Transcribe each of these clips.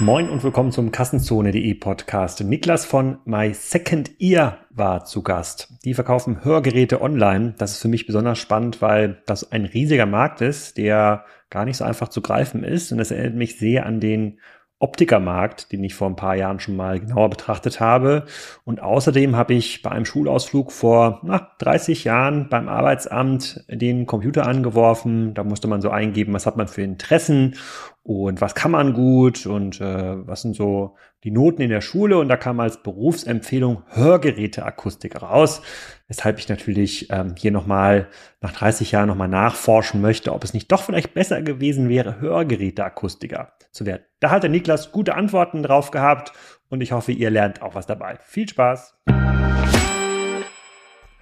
Moin und willkommen zum Kassenzone.de Podcast. Niklas von My Second Ear war zu Gast. Die verkaufen Hörgeräte online. Das ist für mich besonders spannend, weil das ein riesiger Markt ist, der gar nicht so einfach zu greifen ist. Und das erinnert mich sehr an den Optikermarkt, den ich vor ein paar Jahren schon mal genauer betrachtet habe. Und außerdem habe ich bei einem Schulausflug vor na, 30 Jahren beim Arbeitsamt den Computer angeworfen. Da musste man so eingeben, was hat man für Interessen und was kann man gut und äh, was sind so die Noten in der Schule. Und da kam als Berufsempfehlung Hörgeräteakustik raus, weshalb ich natürlich ähm, hier nochmal nach 30 Jahren nochmal nachforschen möchte, ob es nicht doch vielleicht besser gewesen wäre, Hörgeräteakustiker zu werden. Da hat der Niklas gute Antworten drauf gehabt und ich hoffe, ihr lernt auch was dabei. Viel Spaß!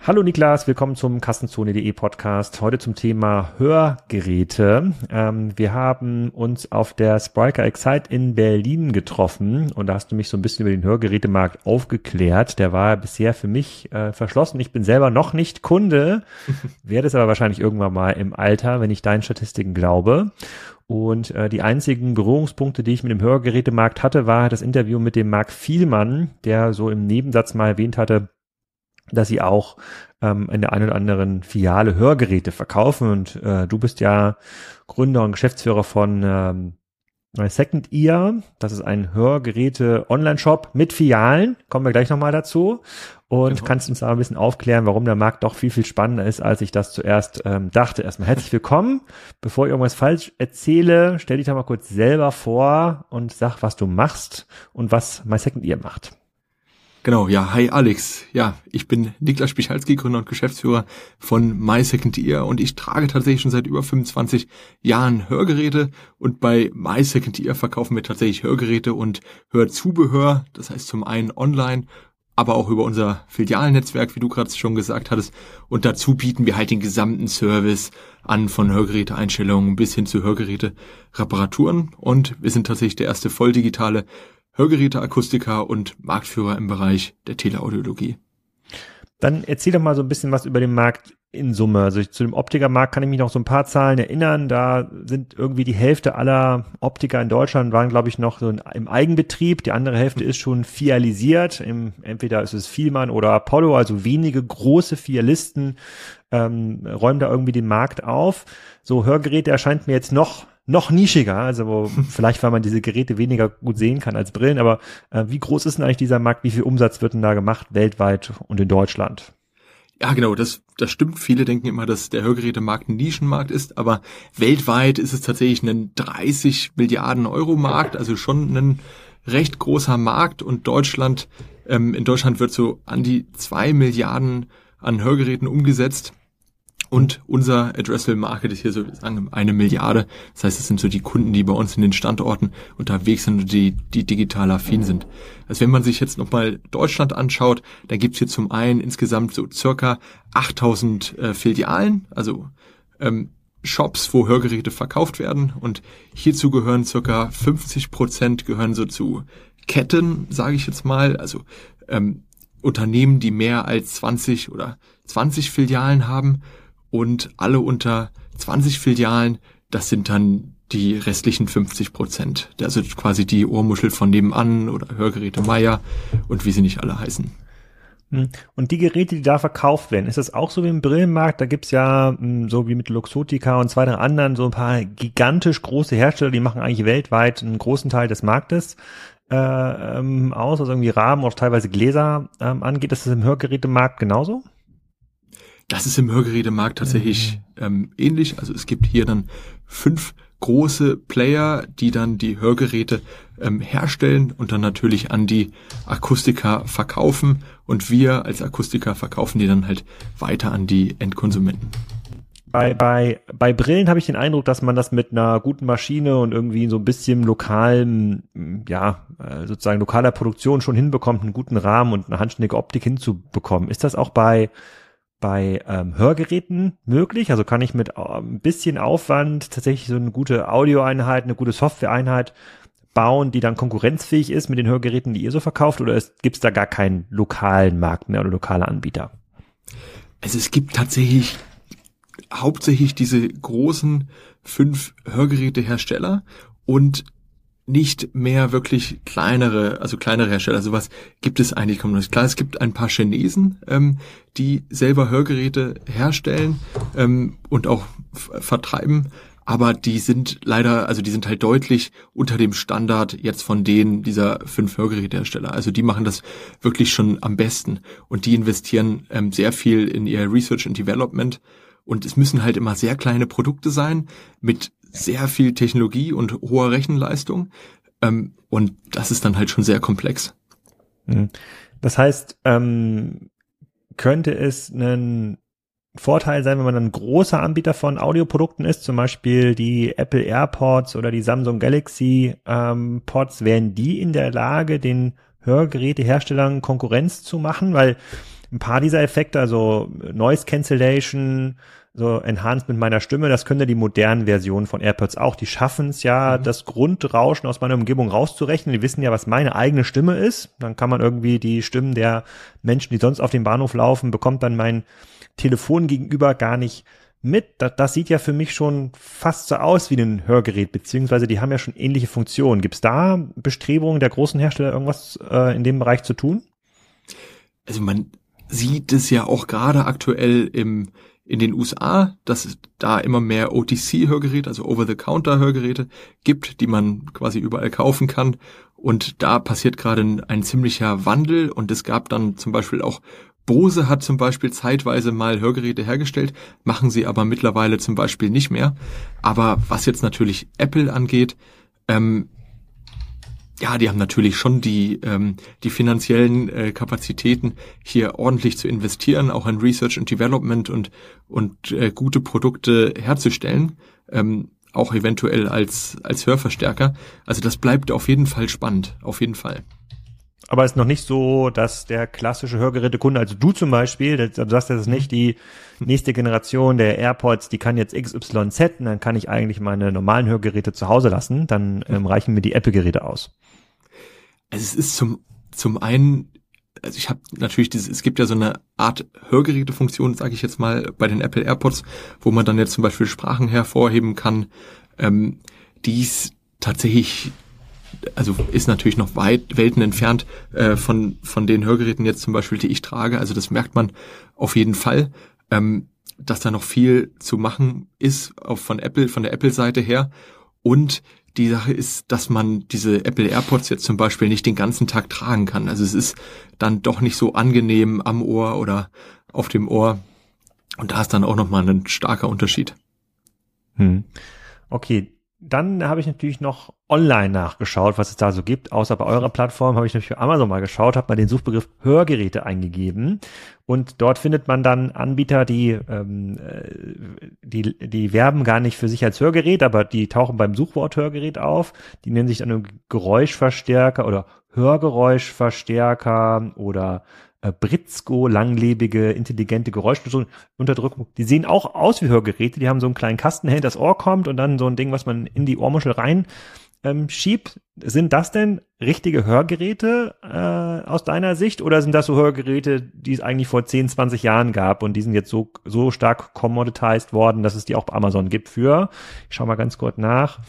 Hallo Niklas, willkommen zum Kassenzone.de Podcast. Heute zum Thema Hörgeräte. Ähm, wir haben uns auf der Spriker Excite in Berlin getroffen und da hast du mich so ein bisschen über den Hörgerätemarkt aufgeklärt. Der war bisher für mich äh, verschlossen. Ich bin selber noch nicht Kunde, werde es aber wahrscheinlich irgendwann mal im Alter, wenn ich deinen Statistiken glaube. Und äh, die einzigen Berührungspunkte, die ich mit dem Hörgerätemarkt hatte, war das Interview mit dem Marc Vielmann, der so im Nebensatz mal erwähnt hatte, dass sie auch ähm, in der einen oder anderen Filiale Hörgeräte verkaufen. Und äh, du bist ja Gründer und Geschäftsführer von ähm, Second Ear. Das ist ein Hörgeräte-Online-Shop mit Filialen. Kommen wir gleich nochmal dazu und genau. kannst uns da ein bisschen aufklären, warum der Markt doch viel, viel spannender ist, als ich das zuerst ähm, dachte. Erstmal herzlich willkommen. Bevor ich irgendwas falsch erzähle, stell dich doch mal kurz selber vor und sag, was du machst und was My Second Ear macht. Genau, ja, hi Alex. Ja, ich bin Niklas Spichalski, Gründer und Geschäftsführer von My Second Ear und ich trage tatsächlich schon seit über 25 Jahren Hörgeräte und bei My Second Ear verkaufen wir tatsächlich Hörgeräte und Hörzubehör, das heißt zum einen online aber auch über unser Filialnetzwerk, wie du gerade schon gesagt hattest. Und dazu bieten wir halt den gesamten Service an von Hörgeräteeinstellungen bis hin zu Hörgeräte-Reparaturen. Und wir sind tatsächlich der erste voll digitale Hörgeräteakustiker und Marktführer im Bereich der Teleaudiologie. Dann erzähl doch mal so ein bisschen was über den Markt in Summe. Also ich, zu dem Optikermarkt kann ich mich noch so ein paar Zahlen erinnern. Da sind irgendwie die Hälfte aller Optiker in Deutschland waren, glaube ich, noch so im Eigenbetrieb. Die andere Hälfte ist schon fialisiert. Im, entweder ist es Vielmann oder Apollo, also wenige große Fialisten ähm, räumen da irgendwie den Markt auf. So Hörgeräte erscheint mir jetzt noch noch nischiger, also wo vielleicht, weil man diese Geräte weniger gut sehen kann als Brillen, aber äh, wie groß ist denn eigentlich dieser Markt? Wie viel Umsatz wird denn da gemacht weltweit und in Deutschland? Ja, genau, das, das stimmt. Viele denken immer, dass der Hörgerätemarkt ein Nischenmarkt ist, aber weltweit ist es tatsächlich ein 30 Milliarden Euro Markt, also schon ein recht großer Markt und Deutschland, ähm, in Deutschland wird so an die zwei Milliarden an Hörgeräten umgesetzt. Und unser Addressable Market ist hier so eine Milliarde. Das heißt, es sind so die Kunden, die bei uns in den Standorten unterwegs sind und die, die digital affin sind. Also wenn man sich jetzt nochmal Deutschland anschaut, dann gibt's hier zum einen insgesamt so circa 8000 äh, Filialen, also ähm, Shops, wo Hörgeräte verkauft werden. Und hierzu gehören circa 50 Prozent gehören so zu Ketten, sage ich jetzt mal. Also ähm, Unternehmen, die mehr als 20 oder 20 Filialen haben und alle unter 20 Filialen, das sind dann die restlichen 50 Prozent. Also quasi die Ohrmuschel von nebenan oder Hörgeräte Meier und wie sie nicht alle heißen. Hm. Und die Geräte, die da verkauft werden, ist das auch so wie im Brillenmarkt? Da gibt's ja, hm, so wie mit Luxotica und zwei drei anderen, so ein paar gigantisch große Hersteller, die machen eigentlich weltweit einen großen Teil des Marktes äh, ähm, aus, also irgendwie Rahmen oder teilweise Gläser ähm, angeht. Ist das im Hörgerätemarkt genauso? Das ist im Hörgerätemarkt tatsächlich mhm. ähm, ähnlich. Also es gibt hier dann fünf große Player, die dann die Hörgeräte ähm, herstellen und dann natürlich an die Akustiker verkaufen und wir als Akustiker verkaufen die dann halt weiter an die Endkonsumenten. Bei, bei, bei Brillen habe ich den Eindruck, dass man das mit einer guten Maschine und irgendwie so ein bisschen lokalen, ja, äh, sozusagen lokaler Produktion schon hinbekommt, einen guten Rahmen und eine handständige Optik hinzubekommen. Ist das auch bei bei ähm, Hörgeräten möglich. Also kann ich mit äh, ein bisschen Aufwand tatsächlich so eine gute Audioeinheit, eine gute Softwareeinheit bauen, die dann konkurrenzfähig ist mit den Hörgeräten, die ihr so verkauft, oder gibt es da gar keinen lokalen Markt mehr oder lokale Anbieter? Also es gibt tatsächlich hauptsächlich diese großen fünf Hörgerätehersteller und nicht mehr wirklich kleinere, also kleinere Hersteller. Sowas gibt es eigentlich kaum noch. Klar, es gibt ein paar Chinesen, ähm, die selber Hörgeräte herstellen ähm, und auch vertreiben, aber die sind leider, also die sind halt deutlich unter dem Standard jetzt von denen dieser fünf Hörgerätehersteller. Also die machen das wirklich schon am besten und die investieren ähm, sehr viel in ihr Research and Development und es müssen halt immer sehr kleine Produkte sein mit sehr viel Technologie und hoher Rechenleistung. Ähm, und das ist dann halt schon sehr komplex. Hm. Das heißt, ähm, könnte es ein Vorteil sein, wenn man ein großer Anbieter von Audioprodukten ist, zum Beispiel die Apple AirPods oder die Samsung Galaxy ähm, Pods, wären die in der Lage, den Hörgeräteherstellern Konkurrenz zu machen? Weil ein paar dieser Effekte, also Noise Cancellation, so Enhancement meiner Stimme, das können ja die modernen Versionen von AirPods auch. Die schaffen es ja, mhm. das Grundrauschen aus meiner Umgebung rauszurechnen. Die wissen ja, was meine eigene Stimme ist. Dann kann man irgendwie die Stimmen der Menschen, die sonst auf dem Bahnhof laufen, bekommt dann mein Telefon gegenüber gar nicht mit. Das, das sieht ja für mich schon fast so aus wie ein Hörgerät, beziehungsweise die haben ja schon ähnliche Funktionen. Gibt es da Bestrebungen der großen Hersteller, irgendwas äh, in dem Bereich zu tun? Also man sieht es ja auch gerade aktuell im in den USA, dass es da immer mehr OTC-Hörgeräte, also Over-the-Counter-Hörgeräte gibt, die man quasi überall kaufen kann. Und da passiert gerade ein, ein, ziemlicher Wandel und es gab dann zum Beispiel auch Bose hat zum Beispiel zeitweise mal Hörgeräte hergestellt, machen sie aber mittlerweile zum Beispiel nicht mehr. Aber was jetzt natürlich Apple angeht, ähm, ja, die haben natürlich schon die, ähm, die finanziellen äh, Kapazitäten, hier ordentlich zu investieren, auch in Research and Development und, und äh, gute Produkte herzustellen, ähm, auch eventuell als, als Hörverstärker. Also das bleibt auf jeden Fall spannend, auf jeden Fall. Aber es ist noch nicht so, dass der klassische Hörgerätekunde, also du zum Beispiel, du sagst, das ist nicht die nächste Generation der AirPods, die kann jetzt XYZ und dann kann ich eigentlich meine normalen Hörgeräte zu Hause lassen, dann ähm, reichen mir die Apple-Geräte aus. Also es ist zum, zum einen, also ich habe natürlich dieses, es gibt ja so eine Art Hörgerätefunktion, sage ich jetzt mal, bei den Apple AirPods, wo man dann jetzt zum Beispiel Sprachen hervorheben kann. Ähm, dies tatsächlich also ist natürlich noch weit Welten entfernt äh, von von den Hörgeräten jetzt zum Beispiel, die ich trage. Also das merkt man auf jeden Fall, ähm, dass da noch viel zu machen ist auch von Apple von der Apple-Seite her. Und die Sache ist, dass man diese Apple AirPods jetzt zum Beispiel nicht den ganzen Tag tragen kann. Also es ist dann doch nicht so angenehm am Ohr oder auf dem Ohr. Und da ist dann auch nochmal ein starker Unterschied. Hm. Okay, dann habe ich natürlich noch online nachgeschaut, was es da so gibt. Außer bei eurer Plattform habe ich natürlich für Amazon mal geschaut, habe mal den Suchbegriff Hörgeräte eingegeben und dort findet man dann Anbieter, die ähm, äh, die die werben gar nicht für sich als Hörgerät, aber die tauchen beim Suchwort Hörgerät auf. Die nennen sich dann Geräuschverstärker oder Hörgeräuschverstärker oder äh, Britzko, langlebige, intelligente Geräuschunterdrückung. Die sehen auch aus wie Hörgeräte. Die haben so einen kleinen Kasten, hinter das Ohr kommt und dann so ein Ding, was man in die Ohrmuschel rein ähm, schiebt. Sind das denn richtige Hörgeräte äh, aus deiner Sicht oder sind das so Hörgeräte, die es eigentlich vor 10, 20 Jahren gab und die sind jetzt so, so stark commoditized worden, dass es die auch bei Amazon gibt für, ich schau mal ganz kurz nach,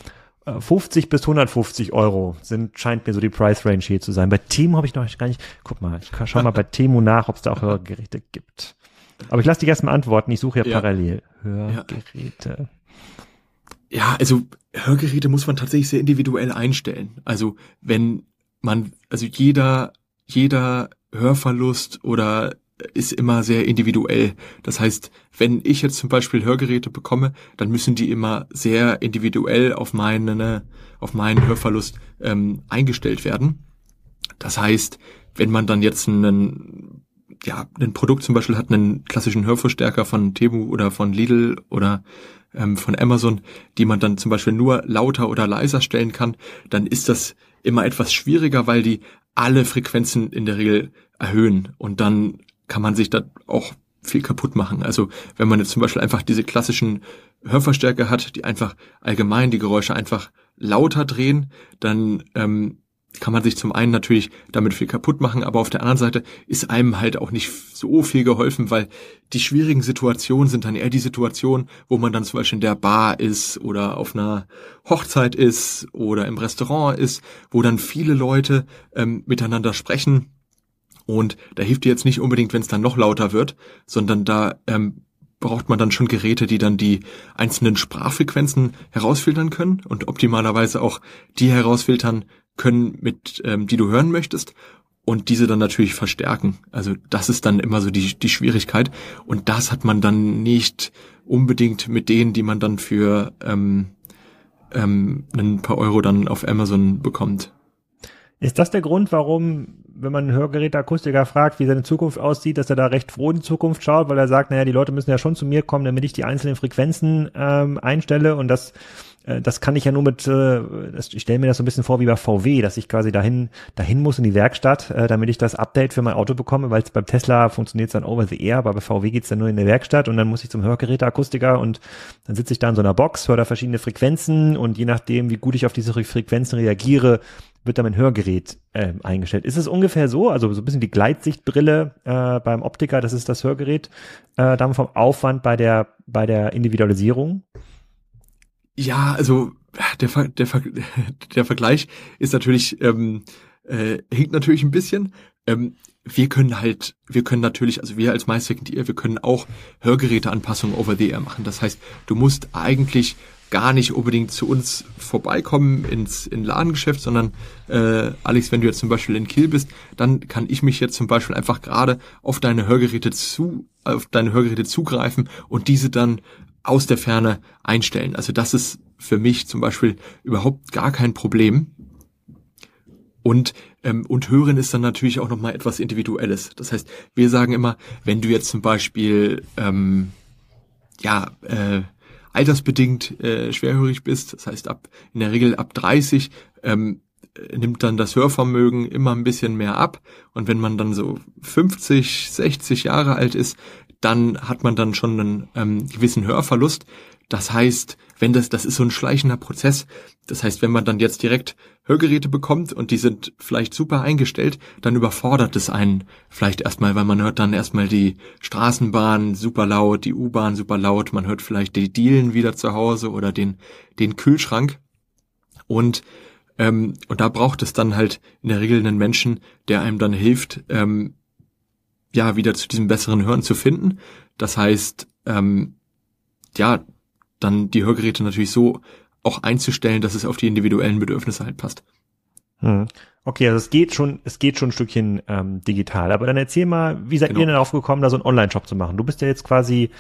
50 bis 150 Euro sind, scheint mir so die Price Range hier zu sein. Bei Temu habe ich noch gar nicht, guck mal, ich schau mal bei Temu nach, ob es da auch Hörgeräte gibt. Aber ich lasse dich erstmal antworten, ich suche ja, ja. parallel. Hörgeräte. Ja, also Hörgeräte muss man tatsächlich sehr individuell einstellen. Also wenn man, also jeder, jeder Hörverlust oder ist immer sehr individuell. Das heißt, wenn ich jetzt zum Beispiel Hörgeräte bekomme, dann müssen die immer sehr individuell auf meine, auf meinen Hörverlust ähm, eingestellt werden. Das heißt, wenn man dann jetzt einen, ja, ein Produkt zum Beispiel hat, einen klassischen Hörverstärker von Temu oder von Lidl oder ähm, von Amazon, die man dann zum Beispiel nur lauter oder leiser stellen kann, dann ist das immer etwas schwieriger, weil die alle Frequenzen in der Regel erhöhen und dann kann man sich da auch viel kaputt machen. Also wenn man jetzt zum Beispiel einfach diese klassischen Hörverstärker hat, die einfach allgemein die Geräusche einfach lauter drehen, dann ähm, kann man sich zum einen natürlich damit viel kaputt machen, aber auf der anderen Seite ist einem halt auch nicht so viel geholfen, weil die schwierigen Situationen sind dann eher die Situationen, wo man dann zum Beispiel in der Bar ist oder auf einer Hochzeit ist oder im Restaurant ist, wo dann viele Leute ähm, miteinander sprechen. Und da hilft dir jetzt nicht unbedingt, wenn es dann noch lauter wird, sondern da ähm, braucht man dann schon Geräte, die dann die einzelnen Sprachfrequenzen herausfiltern können und optimalerweise auch die herausfiltern, können, mit ähm, die du hören möchtest und diese dann natürlich verstärken. Also das ist dann immer so die, die Schwierigkeit und das hat man dann nicht unbedingt mit denen, die man dann für ähm, ähm, ein paar Euro dann auf Amazon bekommt. Ist das der Grund, warum, wenn man einen Hörgeräteakustiker fragt, wie seine Zukunft aussieht, dass er da recht froh in die Zukunft schaut, weil er sagt, naja, die Leute müssen ja schon zu mir kommen, damit ich die einzelnen Frequenzen ähm, einstelle und das äh, das kann ich ja nur mit, äh, ich stelle mir das so ein bisschen vor wie bei VW, dass ich quasi dahin, dahin muss in die Werkstatt, äh, damit ich das Update für mein Auto bekomme, weil es beim Tesla funktioniert es dann over the air, aber bei VW geht's dann nur in der Werkstatt und dann muss ich zum Hörgeräteakustiker und dann sitze ich da in so einer Box, höre da verschiedene Frequenzen und je nachdem, wie gut ich auf diese Frequenzen reagiere, wird dann mein Hörgerät äh, eingestellt. Ist es ungefähr so, also so ein bisschen die Gleitsichtbrille äh, beim Optiker, das ist das Hörgerät, äh, dann vom Aufwand bei der bei der Individualisierung? Ja, also der, Ver der, Ver der Vergleich ist natürlich, ähm, äh, hinkt natürlich ein bisschen. Ähm, wir können halt, wir können natürlich, also wir als MySecond Ear, wir können auch Hörgeräteanpassungen over the air machen. Das heißt, du musst eigentlich gar nicht unbedingt zu uns vorbeikommen ins in Ladengeschäft, sondern äh, Alex, wenn du jetzt zum Beispiel in Kiel bist, dann kann ich mich jetzt zum Beispiel einfach gerade auf deine Hörgeräte zu, auf deine Hörgeräte zugreifen und diese dann aus der Ferne einstellen. Also das ist für mich zum Beispiel überhaupt gar kein Problem. Und, ähm, und hören ist dann natürlich auch nochmal etwas Individuelles. Das heißt, wir sagen immer, wenn du jetzt zum Beispiel ähm, ja, äh, altersbedingt äh, schwerhörig bist, das heißt ab in der Regel ab 30, ähm, nimmt dann das Hörvermögen immer ein bisschen mehr ab. Und wenn man dann so 50, 60 Jahre alt ist, dann hat man dann schon einen ähm, gewissen Hörverlust. Das heißt, wenn das, das ist so ein schleichender Prozess. Das heißt, wenn man dann jetzt direkt Hörgeräte bekommt und die sind vielleicht super eingestellt, dann überfordert es einen vielleicht erstmal, weil man hört dann erstmal die Straßenbahn super laut, die U-Bahn super laut, man hört vielleicht die Dielen wieder zu Hause oder den, den Kühlschrank. Und, ähm, und da braucht es dann halt in der Regel einen Menschen, der einem dann hilft, ähm, ja, wieder zu diesem besseren Hören zu finden. Das heißt, ähm, ja, dann die Hörgeräte natürlich so auch einzustellen, dass es auf die individuellen Bedürfnisse halt passt. Hm. Okay, also es geht schon, es geht schon ein Stückchen ähm, digital. Aber dann erzähl mal, wie seid genau. ihr denn darauf gekommen, da so einen Online-Shop zu machen? Du bist ja jetzt quasi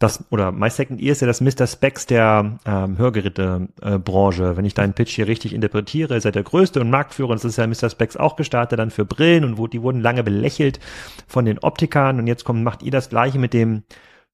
das, oder My Second Ear ist ja das Mr. Specs der ähm, Hörgerätebranche. Äh, Wenn ich deinen Pitch hier richtig interpretiere, ist er der größte und Marktführer. Und das ist ja Mr. Specs auch gestartet dann für Brillen und wo, die wurden lange belächelt von den Optikern. Und jetzt kommt, macht ihr das gleiche mit dem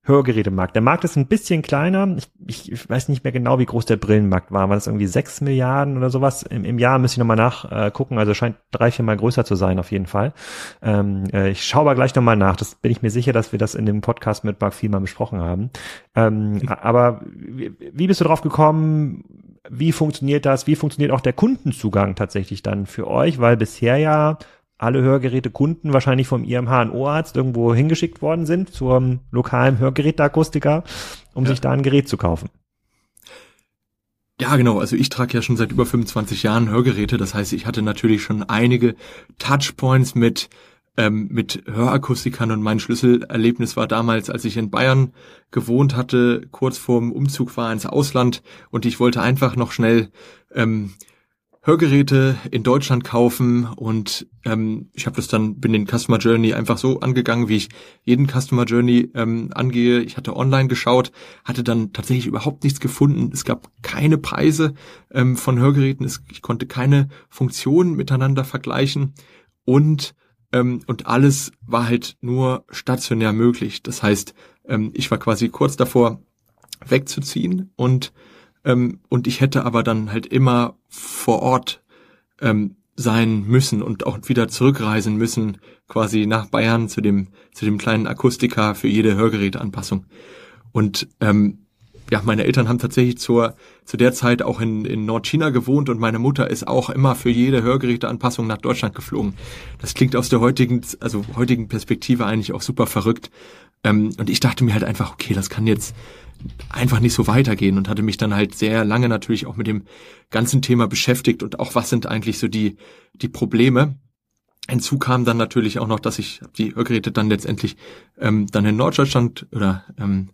Hörgerätemarkt. Der Markt ist ein bisschen kleiner. Ich, ich, weiß nicht mehr genau, wie groß der Brillenmarkt war. War das irgendwie sechs Milliarden oder sowas? Im, im Jahr müsste ich nochmal nachgucken. Also scheint drei, vier Mal größer zu sein, auf jeden Fall. Ähm, äh, ich schaue aber gleich nochmal nach. Das bin ich mir sicher, dass wir das in dem Podcast mit Mark viel mal besprochen haben. Ähm, aber wie, wie bist du drauf gekommen? Wie funktioniert das? Wie funktioniert auch der Kundenzugang tatsächlich dann für euch? Weil bisher ja alle Hörgeräte Kunden wahrscheinlich vom ihrem HNO-Arzt irgendwo hingeschickt worden sind zum lokalen Hörgeräteakustiker, um ja. sich da ein Gerät zu kaufen. Ja, genau. Also ich trage ja schon seit über 25 Jahren Hörgeräte. Das heißt, ich hatte natürlich schon einige Touchpoints mit ähm, mit Hörakustikern und mein Schlüsselerlebnis war damals, als ich in Bayern gewohnt hatte, kurz vorm Umzug war ins Ausland und ich wollte einfach noch schnell ähm, Hörgeräte in Deutschland kaufen und ähm, ich habe das dann bin den Customer Journey einfach so angegangen, wie ich jeden Customer Journey ähm, angehe. Ich hatte online geschaut, hatte dann tatsächlich überhaupt nichts gefunden. Es gab keine Preise ähm, von Hörgeräten, es, ich konnte keine Funktionen miteinander vergleichen und ähm, und alles war halt nur stationär möglich. Das heißt, ähm, ich war quasi kurz davor wegzuziehen und ähm, und ich hätte aber dann halt immer vor Ort ähm, sein müssen und auch wieder zurückreisen müssen, quasi nach Bayern zu dem, zu dem kleinen Akustiker für jede Hörgeräteanpassung. Und ähm, ja, meine Eltern haben tatsächlich zur, zu der Zeit auch in, in Nordchina gewohnt und meine Mutter ist auch immer für jede Hörgeräteanpassung nach Deutschland geflogen. Das klingt aus der heutigen, also heutigen Perspektive eigentlich auch super verrückt. Ähm, und ich dachte mir halt einfach, okay, das kann jetzt einfach nicht so weitergehen und hatte mich dann halt sehr lange natürlich auch mit dem ganzen Thema beschäftigt und auch was sind eigentlich so die, die Probleme. Hinzu kam dann natürlich auch noch, dass ich die Hörgeräte dann letztendlich ähm, dann in Norddeutschland oder ähm,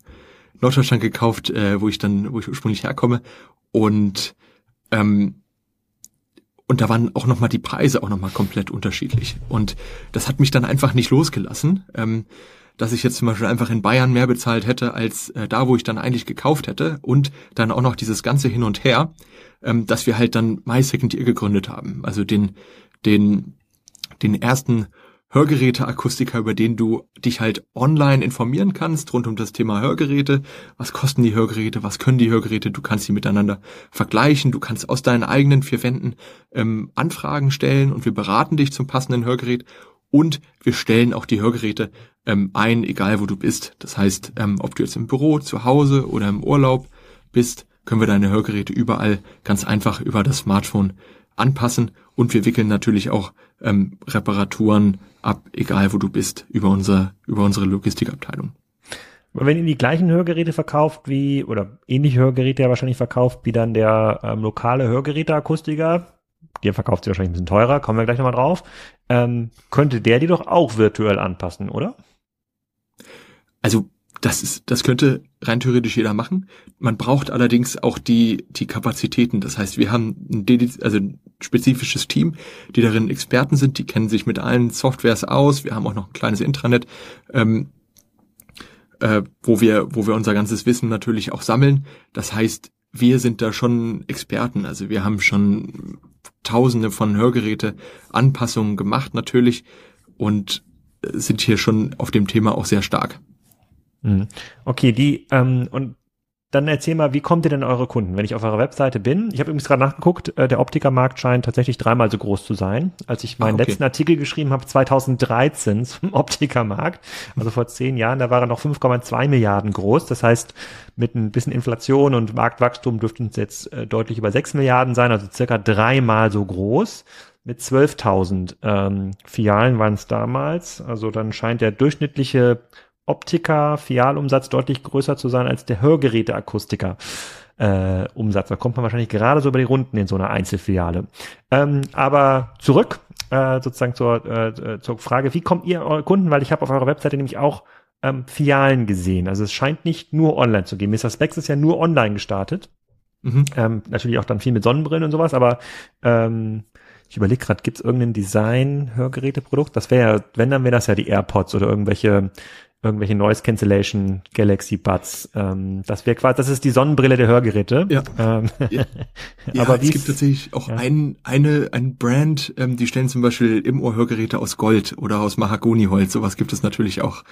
Norddeutschland gekauft, äh, wo ich dann, wo ich ursprünglich herkomme. Und ähm, und da waren auch nochmal die Preise auch nochmal komplett unterschiedlich. Und das hat mich dann einfach nicht losgelassen, ähm, dass ich jetzt zum Beispiel einfach in Bayern mehr bezahlt hätte als äh, da, wo ich dann eigentlich gekauft hätte. Und dann auch noch dieses ganze Hin und Her, ähm, dass wir halt dann My gegründet haben. Also den, den, den ersten Hörgeräteakustiker, über den du dich halt online informieren kannst rund um das Thema Hörgeräte. Was kosten die Hörgeräte? Was können die Hörgeräte? Du kannst sie miteinander vergleichen. Du kannst aus deinen eigenen vier Wänden ähm, Anfragen stellen und wir beraten dich zum passenden Hörgerät und wir stellen auch die Hörgeräte ähm, ein, egal wo du bist. Das heißt, ähm, ob du jetzt im Büro, zu Hause oder im Urlaub bist, können wir deine Hörgeräte überall ganz einfach über das Smartphone anpassen und wir wickeln natürlich auch ähm, Reparaturen ab, egal wo du bist, über unser, über unsere Logistikabteilung. Wenn ihr die gleichen Hörgeräte verkauft wie, oder ähnliche Hörgeräte ja wahrscheinlich verkauft, wie dann der ähm, lokale Hörgeräteakustiker, der verkauft sie wahrscheinlich ein bisschen teurer, kommen wir gleich nochmal drauf, ähm, könnte der die doch auch virtuell anpassen, oder? Also das ist, das könnte rein theoretisch jeder machen. Man braucht allerdings auch die, die Kapazitäten. Das heißt, wir haben ein, also ein spezifisches Team, die darin Experten sind, die kennen sich mit allen Softwares aus. Wir haben auch noch ein kleines Intranet, ähm, äh, wo wir, wo wir unser ganzes Wissen natürlich auch sammeln. Das heißt, wir sind da schon Experten. Also wir haben schon tausende von Hörgeräte Anpassungen gemacht natürlich und sind hier schon auf dem Thema auch sehr stark. Mhm. Okay, die ähm, und dann erzähl mal, wie kommt ihr denn eure Kunden? Wenn ich auf eurer Webseite bin, ich habe übrigens gerade nachgeguckt, äh, der Optikermarkt scheint tatsächlich dreimal so groß zu sein. Als ich meinen ah, okay. letzten Artikel geschrieben habe, 2013 zum Optikermarkt, also vor zehn Jahren, da war er noch 5,2 Milliarden groß. Das heißt, mit ein bisschen Inflation und Marktwachstum dürften es jetzt äh, deutlich über 6 Milliarden sein, also circa dreimal so groß. Mit 12.000 ähm, Filialen waren es damals. Also dann scheint der durchschnittliche Optiker Fialumsatz deutlich größer zu sein als der Hörgeräteakustiker. Äh, Umsatz. Da kommt man wahrscheinlich gerade so über die Runden in so einer Einzelfiliale. Ähm, aber zurück äh, sozusagen zur, äh, zur Frage, wie kommt ihr eure Kunden? Weil ich habe auf eurer Webseite nämlich auch ähm, Filialen gesehen. Also es scheint nicht nur online zu gehen. Mr. Specs ist ja nur online gestartet. Mhm. Ähm, natürlich auch dann viel mit Sonnenbrillen und sowas, aber ähm, ich überlege gerade, gibt es irgendein Design-Hörgeräteprodukt? Das wäre ja, wenn, dann wäre das ja die AirPods oder irgendwelche irgendwelche Noise Cancellation Galaxy Buds. Ähm, das wäre quasi, das ist die Sonnenbrille der Hörgeräte. Ja. Ähm, ja. Aber ja, es gibt tatsächlich auch ja. ein, eine, ein Brand, ähm, die stellen zum Beispiel im Ohr Hörgeräte aus Gold oder aus Mahagoniholz. Sowas gibt es natürlich auch.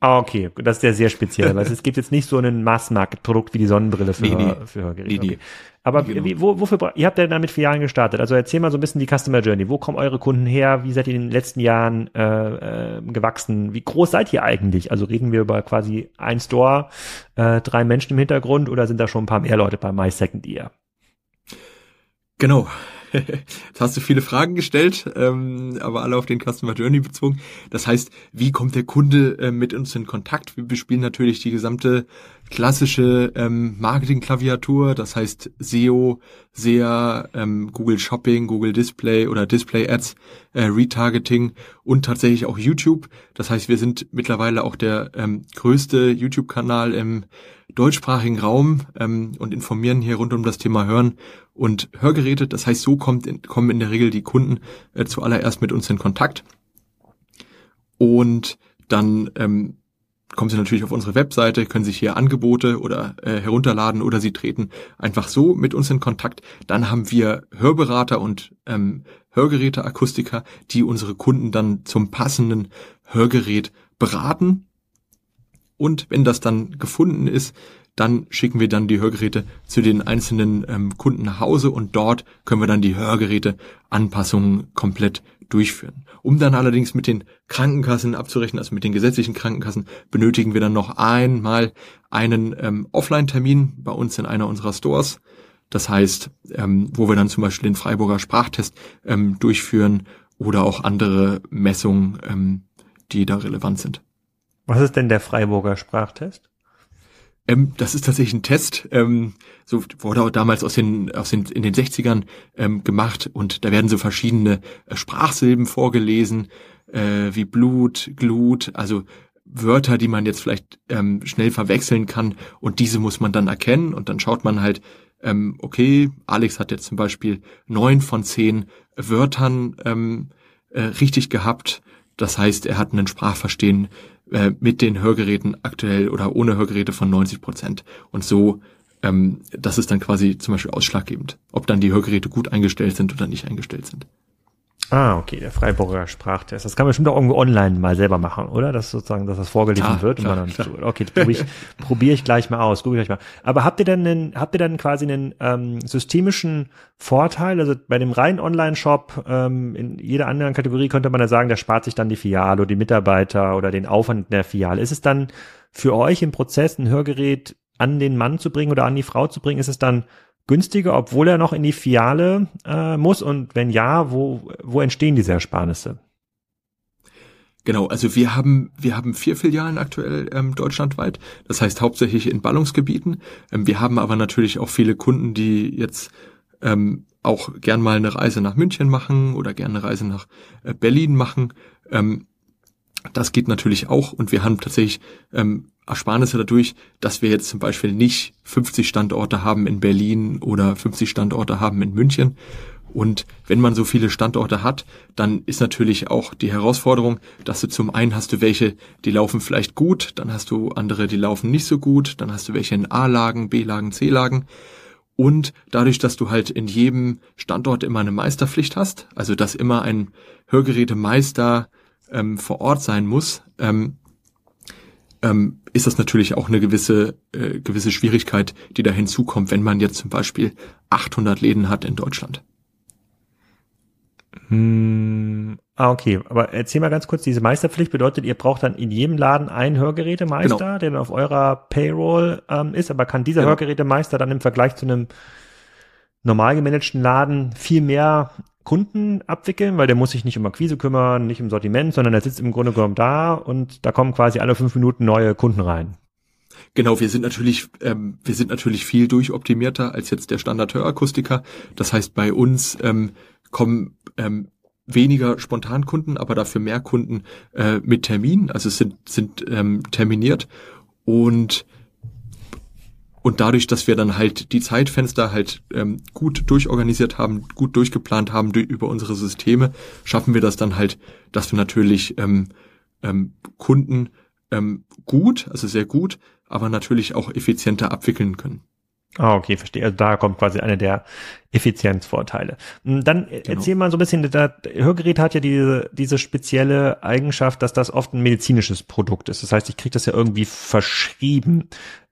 Ah, okay, das ist ja sehr speziell, weil es gibt jetzt nicht so ein Massmarktprodukt wie die Sonnenbrille für, nee, nee. für Hörgeräte. Nee, okay. Aber genau. wie, wo, wofür, ihr habt ja damit vier Jahren gestartet. Also erzähl mal so ein bisschen die Customer Journey. Wo kommen eure Kunden her? Wie seid ihr in den letzten Jahren äh, äh, gewachsen? Wie groß seid ihr eigentlich? Also reden wir über quasi ein Store, äh, drei Menschen im Hintergrund oder sind da schon ein paar mehr Leute bei My Second Year? Genau. Jetzt hast du viele Fragen gestellt, ähm, aber alle auf den Customer Journey bezogen. Das heißt, wie kommt der Kunde äh, mit uns in Kontakt? Wir bespielen natürlich die gesamte klassische ähm, Marketing-Klaviatur, das heißt SEO, SEA, ähm, Google Shopping, Google Display oder Display Ads, äh, Retargeting und tatsächlich auch YouTube. Das heißt, wir sind mittlerweile auch der ähm, größte YouTube-Kanal im deutschsprachigen Raum ähm, und informieren hier rund um das Thema Hören und Hörgeräte. Das heißt, so kommt in, kommen in der Regel die Kunden äh, zuallererst mit uns in Kontakt. Und dann ähm, kommen Sie natürlich auf unsere Webseite, können sich hier Angebote oder äh, herunterladen oder Sie treten einfach so mit uns in Kontakt. Dann haben wir Hörberater und ähm, Hörgeräteakustiker, die unsere Kunden dann zum passenden Hörgerät beraten. Und wenn das dann gefunden ist, dann schicken wir dann die Hörgeräte zu den einzelnen ähm, Kunden nach Hause und dort können wir dann die Hörgeräte Anpassungen komplett durchführen. Um dann allerdings mit den Krankenkassen abzurechnen, also mit den gesetzlichen Krankenkassen, benötigen wir dann noch einmal einen ähm, Offline-Termin bei uns in einer unserer Stores. Das heißt, ähm, wo wir dann zum Beispiel den Freiburger Sprachtest ähm, durchführen oder auch andere Messungen, ähm, die da relevant sind. Was ist denn der Freiburger Sprachtest? Ähm, das ist tatsächlich ein Test, ähm, so wurde auch damals aus den, aus den in den 60ern ähm, gemacht und da werden so verschiedene äh, Sprachsilben vorgelesen, äh, wie Blut, Glut, also Wörter, die man jetzt vielleicht ähm, schnell verwechseln kann und diese muss man dann erkennen und dann schaut man halt, ähm, okay, Alex hat jetzt zum Beispiel neun von zehn Wörtern ähm, äh, richtig gehabt. Das heißt, er hat einen Sprachverstehen äh, mit den Hörgeräten aktuell oder ohne Hörgeräte von 90 Prozent. Und so, ähm, das ist dann quasi zum Beispiel ausschlaggebend, ob dann die Hörgeräte gut eingestellt sind oder nicht eingestellt sind. Ah, okay, der Freiburger Sprachtest. Das kann man bestimmt auch irgendwo online mal selber machen, oder? Dass sozusagen, dass das vorgelesen klar, wird klar, und man dann, klar. okay, probiere ich, probier ich gleich mal aus, gucke ich gleich mal. Aber habt ihr denn einen, habt ihr dann quasi einen ähm, systemischen Vorteil? Also bei dem reinen Online-Shop, ähm, in jeder anderen Kategorie könnte man ja sagen, der spart sich dann die Filiale oder die Mitarbeiter oder den Aufwand der Filiale. Ist es dann für euch im Prozess ein Hörgerät an den Mann zu bringen oder an die Frau zu bringen? Ist es dann günstiger, obwohl er noch in die Filiale äh, muss? Und wenn ja, wo, wo entstehen diese Ersparnisse? Genau, also wir haben wir haben vier Filialen aktuell ähm, deutschlandweit. Das heißt hauptsächlich in Ballungsgebieten. Ähm, wir haben aber natürlich auch viele Kunden, die jetzt ähm, auch gern mal eine Reise nach München machen oder gerne eine Reise nach äh, Berlin machen. Ähm, das geht natürlich auch und wir haben tatsächlich ähm, Ersparnisse dadurch, dass wir jetzt zum Beispiel nicht 50 Standorte haben in Berlin oder 50 Standorte haben in München. Und wenn man so viele Standorte hat, dann ist natürlich auch die Herausforderung, dass du zum einen hast du welche, die laufen vielleicht gut, dann hast du andere, die laufen nicht so gut, dann hast du welche in A-Lagen, B-Lagen, C-Lagen. Und dadurch, dass du halt in jedem Standort immer eine Meisterpflicht hast, also dass immer ein Hörgerätemeister ähm, vor Ort sein muss, ähm, ähm, ist das natürlich auch eine gewisse, äh, gewisse Schwierigkeit, die da hinzukommt, wenn man jetzt zum Beispiel 800 Läden hat in Deutschland. Hm, ah, okay. Aber erzähl mal ganz kurz, diese Meisterpflicht bedeutet, ihr braucht dann in jedem Laden einen Hörgerätemeister, genau. der dann auf eurer Payroll ähm, ist, aber kann dieser genau. Hörgerätemeister dann im Vergleich zu einem normal gemanagten Laden viel mehr Kunden abwickeln, weil der muss sich nicht um Akquise kümmern, nicht um Sortiment, sondern er sitzt im Grunde genommen da und da kommen quasi alle fünf Minuten neue Kunden rein. Genau, wir sind natürlich, ähm, wir sind natürlich viel durchoptimierter als jetzt der Standard-Hörakustiker. Das heißt, bei uns ähm, kommen ähm, weniger Spontankunden, aber dafür mehr Kunden äh, mit Termin, also sind, sind ähm, terminiert und und dadurch, dass wir dann halt die Zeitfenster halt ähm, gut durchorganisiert haben, gut durchgeplant haben durch, über unsere Systeme, schaffen wir das dann halt, dass wir natürlich ähm, ähm, Kunden ähm, gut, also sehr gut, aber natürlich auch effizienter abwickeln können. Ah, okay, verstehe. Also da kommt quasi eine der Effizienzvorteile. Hm, dann genau. erzähl mal so ein bisschen, das Hörgerät hat ja diese, diese spezielle Eigenschaft, dass das oft ein medizinisches Produkt ist. Das heißt, ich kriege das ja irgendwie verschrieben.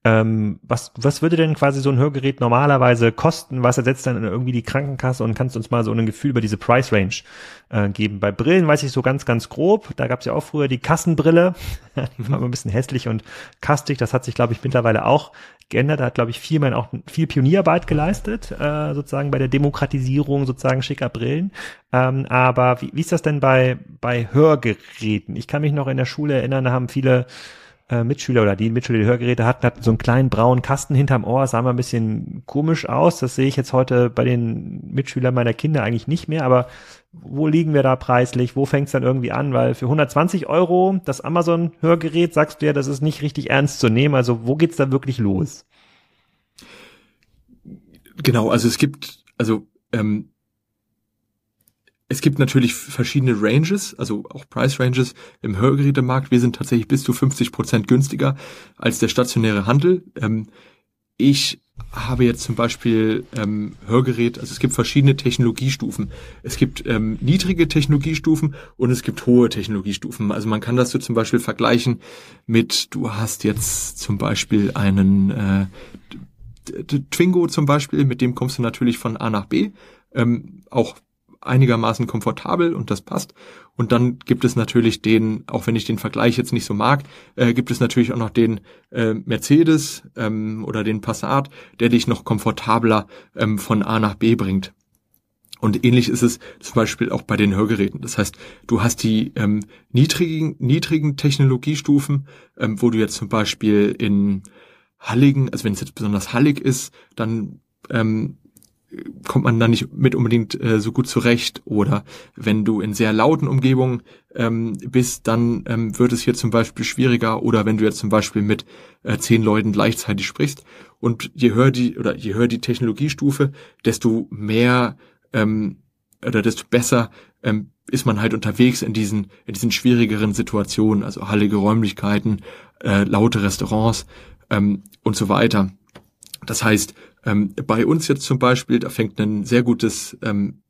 Ähm, was, was würde denn quasi so ein Hörgerät normalerweise kosten? Was ersetzt dann irgendwie die Krankenkasse und kannst uns mal so ein Gefühl über diese Price Range äh, geben? Bei Brillen weiß ich so ganz, ganz grob. Da gab es ja auch früher die Kassenbrille. die war immer ein bisschen hässlich und kastig. Das hat sich, glaube ich, mittlerweile auch geändert. Da hat, glaube ich, viel, man auch viel Pionierarbeit geleistet, äh, sozusagen bei der Demokratisierung sozusagen schicker Brillen. Ähm, aber wie, wie ist das denn bei, bei Hörgeräten? Ich kann mich noch in der Schule erinnern, da haben viele äh, Mitschüler oder die Mitschüler, die Hörgeräte hatten, hatten so einen kleinen braunen Kasten hinterm Ohr, sah mal ein bisschen komisch aus. Das sehe ich jetzt heute bei den Mitschülern meiner Kinder eigentlich nicht mehr, aber wo liegen wir da preislich? Wo fängt es dann irgendwie an? Weil für 120 Euro das Amazon-Hörgerät, sagst du ja, das ist nicht richtig ernst zu nehmen. Also wo geht's da wirklich los? Genau, also es gibt, also ähm, es gibt natürlich verschiedene Ranges, also auch Price Ranges im Hörgerätemarkt. Wir sind tatsächlich bis zu 50 Prozent günstiger als der stationäre Handel. Ähm, ich habe jetzt zum Beispiel ähm, Hörgerät, also es gibt verschiedene Technologiestufen. Es gibt ähm, niedrige Technologiestufen und es gibt hohe Technologiestufen. Also man kann das so zum Beispiel vergleichen mit, du hast jetzt zum Beispiel einen äh, Twingo zum Beispiel, mit dem kommst du natürlich von A nach B. Ähm, auch einigermaßen komfortabel und das passt. Und dann gibt es natürlich den, auch wenn ich den Vergleich jetzt nicht so mag, äh, gibt es natürlich auch noch den äh, Mercedes ähm, oder den Passat, der dich noch komfortabler ähm, von A nach B bringt. Und ähnlich ist es zum Beispiel auch bei den Hörgeräten. Das heißt, du hast die ähm, niedrigen, niedrigen Technologiestufen, ähm, wo du jetzt zum Beispiel in halligen, also wenn es jetzt besonders hallig ist, dann ähm, kommt man da nicht mit unbedingt äh, so gut zurecht. Oder wenn du in sehr lauten Umgebungen ähm, bist, dann ähm, wird es hier zum Beispiel schwieriger. Oder wenn du jetzt zum Beispiel mit äh, zehn Leuten gleichzeitig sprichst. Und je höher die oder je höher die Technologiestufe, desto mehr ähm, oder desto besser ähm, ist man halt unterwegs in diesen in diesen schwierigeren Situationen, also hallige Räumlichkeiten, äh, laute Restaurants ähm, und so weiter. Das heißt, ähm, bei uns jetzt zum Beispiel, da fängt ein sehr gutes ähm,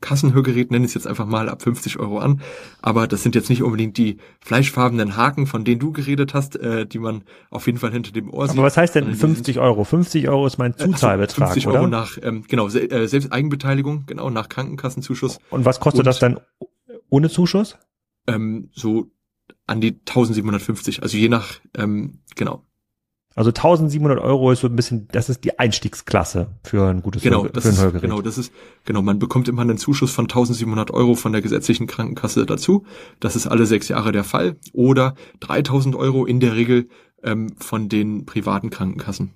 Kassenhörgerät, nenne ich es jetzt einfach mal, ab 50 Euro an. Aber das sind jetzt nicht unbedingt die fleischfarbenen Haken, von denen du geredet hast, äh, die man auf jeden Fall hinter dem Ohr sieht. Aber was heißt denn 50 Euro? 50 Euro ist mein äh, Zuzahlbetrag, 50 Euro oder? nach, ähm, genau, se äh, selbst Eigenbeteiligung, genau, nach Krankenkassenzuschuss. Und was kostet Und, das dann ohne Zuschuss? Ähm, so an die 1750, also je nach, ähm, genau. Also 1700 Euro ist so ein bisschen, das ist die Einstiegsklasse für ein gutes genau, das für ein ist, Hörgerät. Genau, das ist, genau, man bekommt immer einen Zuschuss von 1700 Euro von der gesetzlichen Krankenkasse dazu. Das ist alle sechs Jahre der Fall. Oder 3000 Euro in der Regel ähm, von den privaten Krankenkassen.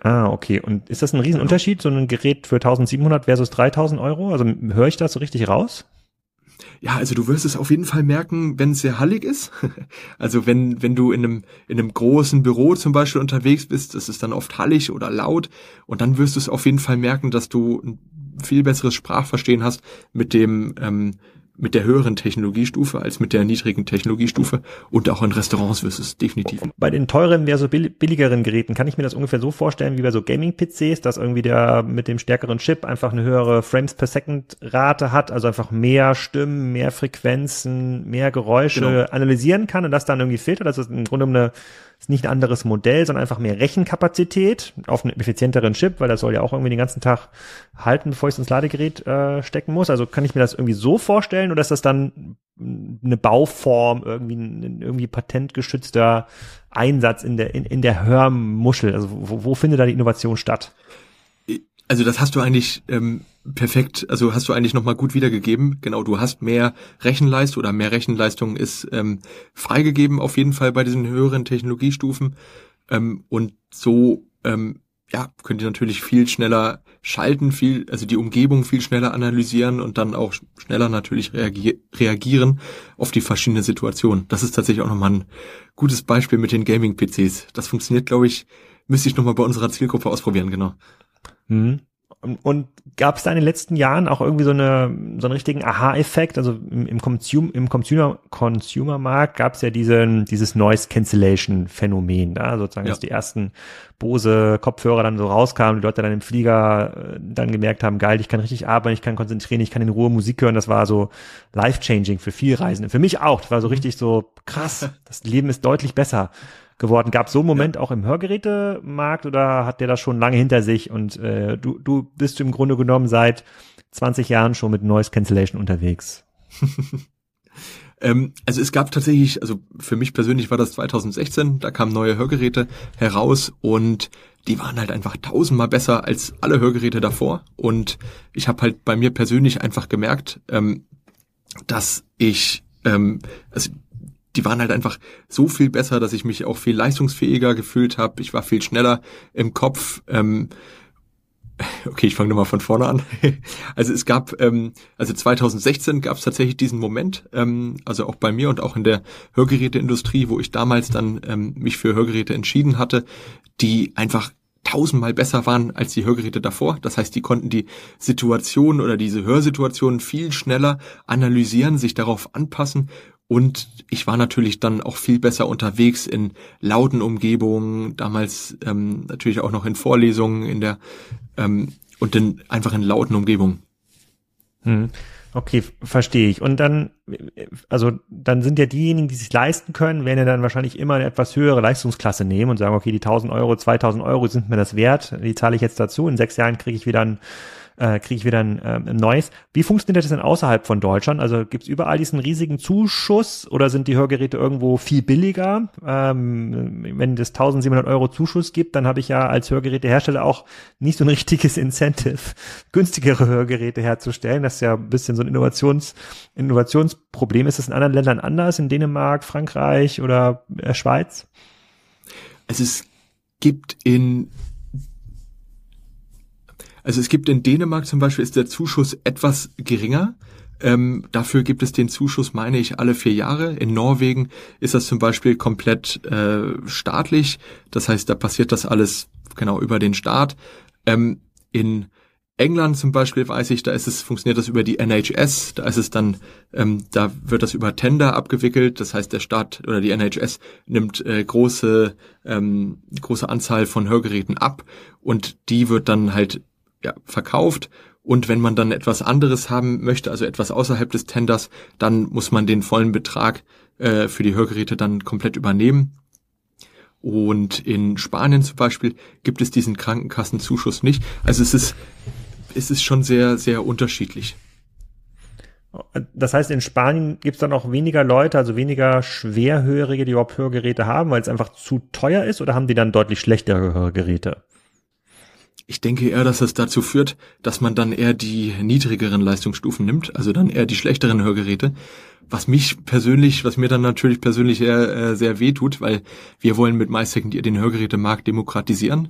Ah, okay. Und ist das ein Riesenunterschied, so ein Gerät für 1700 versus 3000 Euro? Also höre ich das so richtig raus? Ja, also du wirst es auf jeden Fall merken, wenn es sehr hallig ist. also wenn, wenn du in einem, in einem großen Büro zum Beispiel unterwegs bist, das ist dann oft hallig oder laut. Und dann wirst du es auf jeden Fall merken, dass du ein viel besseres Sprachverstehen hast mit dem, ähm, mit der höheren Technologiestufe als mit der niedrigen Technologiestufe und auch in Restaurants wirst es definitiv. Bei den teuren, mehr so billigeren Geräten kann ich mir das ungefähr so vorstellen wie bei so Gaming-PCs, dass irgendwie der mit dem stärkeren Chip einfach eine höhere Frames per Second Rate hat, also einfach mehr Stimmen, mehr Frequenzen, mehr Geräusche genau. analysieren kann und das dann irgendwie filtert. Das ist im Grunde eine ist nicht ein anderes Modell, sondern einfach mehr Rechenkapazität auf einen effizienteren Chip, weil das soll ja auch irgendwie den ganzen Tag halten, bevor ich es ins Ladegerät äh, stecken muss. Also kann ich mir das irgendwie so vorstellen oder ist das dann eine Bauform, irgendwie ein irgendwie patentgeschützter Einsatz in der, in, in der Hörmuschel? Also wo, wo findet da die Innovation statt? Also das hast du eigentlich ähm, perfekt, also hast du eigentlich nochmal gut wiedergegeben. Genau, du hast mehr Rechenleistung oder mehr Rechenleistung ist ähm, freigegeben auf jeden Fall bei diesen höheren Technologiestufen. Ähm, und so ähm, ja, könnt ihr natürlich viel schneller schalten, viel, also die Umgebung viel schneller analysieren und dann auch schneller natürlich reagier reagieren auf die verschiedenen Situationen. Das ist tatsächlich auch nochmal ein gutes Beispiel mit den Gaming-PCs. Das funktioniert, glaube ich, müsste ich nochmal bei unserer Zielgruppe ausprobieren, genau. Mhm. Und gab es da in den letzten Jahren auch irgendwie so, eine, so einen richtigen Aha-Effekt? Also im, im, Consum, im Consumer, Consumer-Markt gab es ja diese, dieses Noise Cancellation-Phänomen, da sozusagen, ja. dass die ersten Bose-Kopfhörer dann so rauskamen, die Leute dann im Flieger äh, dann gemerkt haben, geil, ich kann richtig arbeiten, ich kann konzentrieren, ich kann in Ruhe Musik hören. Das war so life-changing für viele Reisende. Für mich auch. Das war so mhm. richtig so krass. Das Leben ist deutlich besser geworden. Gab es so einen Moment ja. auch im Hörgerätemarkt oder hat der das schon lange hinter sich und äh, du, du bist im Grunde genommen seit 20 Jahren schon mit Noise Cancellation unterwegs? ähm, also es gab tatsächlich, also für mich persönlich war das 2016, da kamen neue Hörgeräte heraus und die waren halt einfach tausendmal besser als alle Hörgeräte davor. Und ich habe halt bei mir persönlich einfach gemerkt, ähm, dass ich, ähm, also die waren halt einfach so viel besser, dass ich mich auch viel leistungsfähiger gefühlt habe. Ich war viel schneller im Kopf. Ähm, okay, ich fange nochmal von vorne an. also es gab, ähm, also 2016 gab es tatsächlich diesen Moment, ähm, also auch bei mir und auch in der Hörgeräteindustrie, wo ich damals dann ähm, mich für Hörgeräte entschieden hatte, die einfach tausendmal besser waren als die Hörgeräte davor. Das heißt, die konnten die Situation oder diese Hörsituation viel schneller analysieren, sich darauf anpassen und ich war natürlich dann auch viel besser unterwegs in lauten Umgebungen, damals ähm, natürlich auch noch in Vorlesungen in der ähm, und in, einfach in lauten Umgebungen. Hm. Okay, verstehe ich. Und dann, also dann sind ja diejenigen, die sich leisten können, werden ja dann wahrscheinlich immer eine etwas höhere Leistungsklasse nehmen und sagen, okay, die 1000 Euro, 2000 Euro sind mir das wert, die zahle ich jetzt dazu. In sechs Jahren kriege ich wieder ein äh, kriege ich wieder ein, äh, ein neues. Wie funktioniert das denn außerhalb von Deutschland? Also gibt es überall diesen riesigen Zuschuss oder sind die Hörgeräte irgendwo viel billiger? Ähm, wenn es 1700 Euro Zuschuss gibt, dann habe ich ja als Hörgerätehersteller auch nicht so ein richtiges Incentive, günstigere Hörgeräte herzustellen. Das ist ja ein bisschen so ein Innovations, Innovationsproblem. Ist das in anderen Ländern anders? In Dänemark, Frankreich oder äh, Schweiz? Also es gibt in also es gibt in Dänemark zum Beispiel ist der Zuschuss etwas geringer. Ähm, dafür gibt es den Zuschuss, meine ich, alle vier Jahre. In Norwegen ist das zum Beispiel komplett äh, staatlich. Das heißt, da passiert das alles genau über den Staat. Ähm, in England zum Beispiel weiß ich, da ist es, funktioniert das über die NHS, da ist es dann, ähm, da wird das über Tender abgewickelt, das heißt der Staat oder die NHS nimmt äh, große, ähm, große Anzahl von Hörgeräten ab und die wird dann halt ja, verkauft. Und wenn man dann etwas anderes haben möchte, also etwas außerhalb des Tenders, dann muss man den vollen Betrag äh, für die Hörgeräte dann komplett übernehmen. Und in Spanien zum Beispiel gibt es diesen Krankenkassenzuschuss nicht. Also es ist, es ist schon sehr, sehr unterschiedlich. Das heißt, in Spanien gibt es dann auch weniger Leute, also weniger Schwerhörige, die überhaupt Hörgeräte haben, weil es einfach zu teuer ist, oder haben die dann deutlich schlechtere Hörgeräte? Ich denke eher, dass das dazu führt, dass man dann eher die niedrigeren Leistungsstufen nimmt, also dann eher die schlechteren Hörgeräte. Was mich persönlich, was mir dann natürlich persönlich eher, äh, sehr weh tut, weil wir wollen mit MySecond den Hörgerätemarkt demokratisieren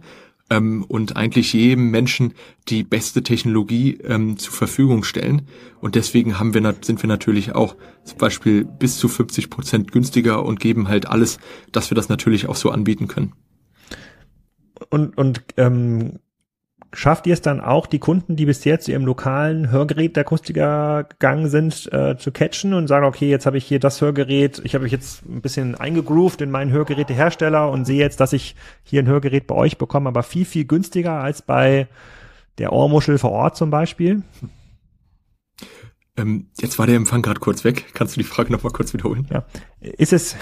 ähm, und eigentlich jedem Menschen die beste Technologie ähm, zur Verfügung stellen. Und deswegen haben wir, sind wir natürlich auch zum Beispiel bis zu 50 Prozent günstiger und geben halt alles, dass wir das natürlich auch so anbieten können. Und, und ähm, schafft ihr es dann auch, die Kunden, die bisher zu ihrem lokalen Hörgerät der Akustiker gegangen sind, äh, zu catchen und sagen, okay, jetzt habe ich hier das Hörgerät, ich habe mich jetzt ein bisschen eingegroovt in meinen Hörgerätehersteller und sehe jetzt, dass ich hier ein Hörgerät bei euch bekomme, aber viel, viel günstiger als bei der Ohrmuschel vor Ort zum Beispiel? Ähm, jetzt war der Empfang gerade kurz weg. Kannst du die Frage nochmal kurz wiederholen? Ja. Ist es,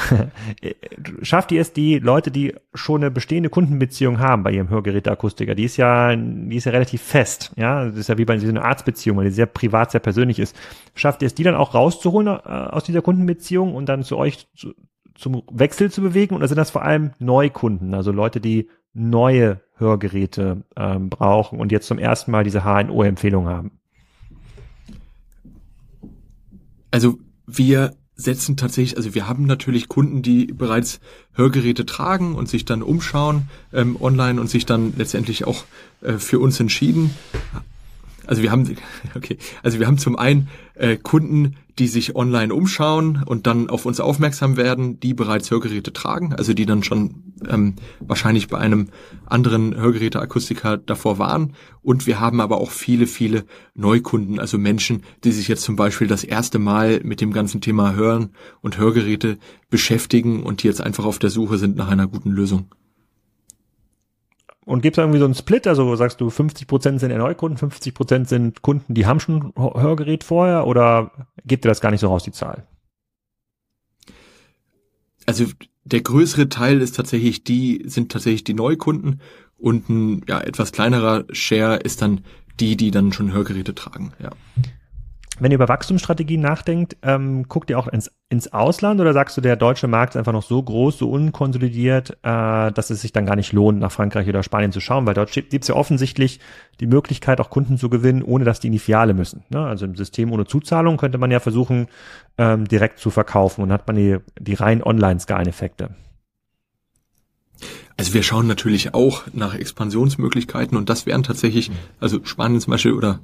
schafft ihr es die Leute, die schon eine bestehende Kundenbeziehung haben bei ihrem Hörgeräteakustiker? Die ist ja, die ist ja relativ fest. Ja, das ist ja wie bei so einer Arztbeziehung, weil die sehr privat, sehr persönlich ist. Schafft ihr es, die dann auch rauszuholen äh, aus dieser Kundenbeziehung und dann zu euch zu, zum Wechsel zu bewegen? Oder sind das vor allem Neukunden, also Leute, die neue Hörgeräte ähm, brauchen und jetzt zum ersten Mal diese HNO-Empfehlung haben? Also wir setzen tatsächlich, also wir haben natürlich Kunden, die bereits Hörgeräte tragen und sich dann umschauen ähm, online und sich dann letztendlich auch äh, für uns entschieden also wir haben, okay, also wir haben zum einen äh, Kunden, die sich online umschauen und dann auf uns aufmerksam werden, die bereits Hörgeräte tragen, also die dann schon ähm, wahrscheinlich bei einem anderen Hörgeräteakustiker davor waren. Und wir haben aber auch viele, viele Neukunden, also Menschen, die sich jetzt zum Beispiel das erste Mal mit dem ganzen Thema Hören und Hörgeräte beschäftigen und die jetzt einfach auf der Suche sind nach einer guten Lösung. Und gibt es irgendwie so einen Split? Also sagst du, 50 Prozent sind Neukunden, 50 Prozent sind Kunden, die haben schon Hörgerät vorher oder gibt ihr das gar nicht so raus, die Zahl? Also der größere Teil ist tatsächlich die, sind tatsächlich die Neukunden und ein ja, etwas kleinerer Share ist dann die, die dann schon Hörgeräte tragen, ja. Wenn ihr über Wachstumsstrategien nachdenkt, ähm, guckt ihr auch ins, ins Ausland oder sagst du, der deutsche Markt ist einfach noch so groß, so unkonsolidiert, äh, dass es sich dann gar nicht lohnt, nach Frankreich oder Spanien zu schauen, weil dort gibt es ja offensichtlich die Möglichkeit, auch Kunden zu gewinnen, ohne dass die in die Filiale müssen. Ne? Also im System ohne Zuzahlung könnte man ja versuchen, ähm, direkt zu verkaufen und hat man die, die rein Online-Skaleneffekte. Also wir schauen natürlich auch nach Expansionsmöglichkeiten und das wären tatsächlich, also Spanien zum Beispiel oder,